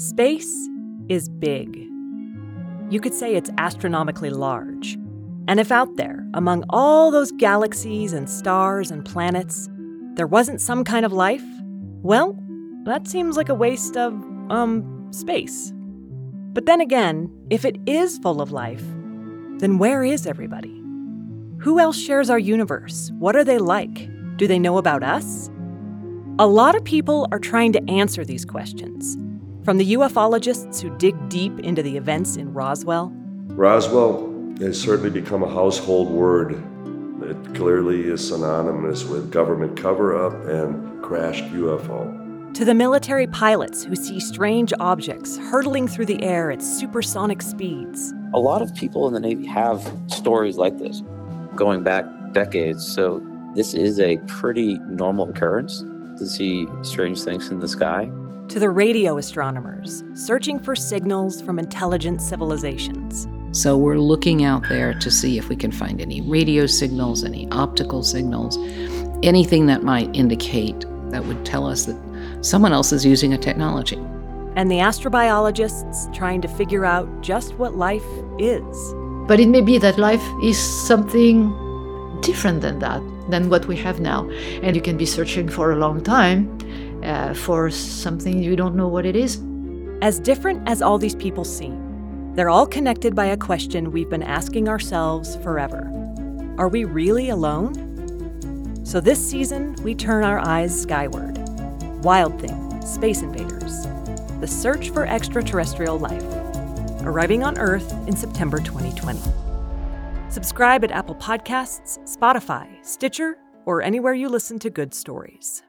Space is big. You could say it's astronomically large. And if out there, among all those galaxies and stars and planets, there wasn't some kind of life, well, that seems like a waste of, um, space. But then again, if it is full of life, then where is everybody? Who else shares our universe? What are they like? Do they know about us? A lot of people are trying to answer these questions. From the ufologists who dig deep into the events in Roswell. Roswell has certainly become a household word. It clearly is synonymous with government cover up and crashed UFO. To the military pilots who see strange objects hurtling through the air at supersonic speeds. A lot of people in the Navy have stories like this going back decades, so this is a pretty normal occurrence to see strange things in the sky to the radio astronomers searching for signals from intelligent civilizations. So we're looking out there to see if we can find any radio signals, any optical signals, anything that might indicate that would tell us that someone else is using a technology. And the astrobiologists trying to figure out just what life is. But it may be that life is something different than that, than what we have now. And you can be searching for a long time uh, for something you don't know what it is. As different as all these people seem, they're all connected by a question we've been asking ourselves forever Are we really alone? So this season, we turn our eyes skyward. Wild Thing, Space Invaders, the search for extraterrestrial life, arriving on Earth in September 2020. Subscribe at Apple Podcasts, Spotify, Stitcher, or anywhere you listen to good stories.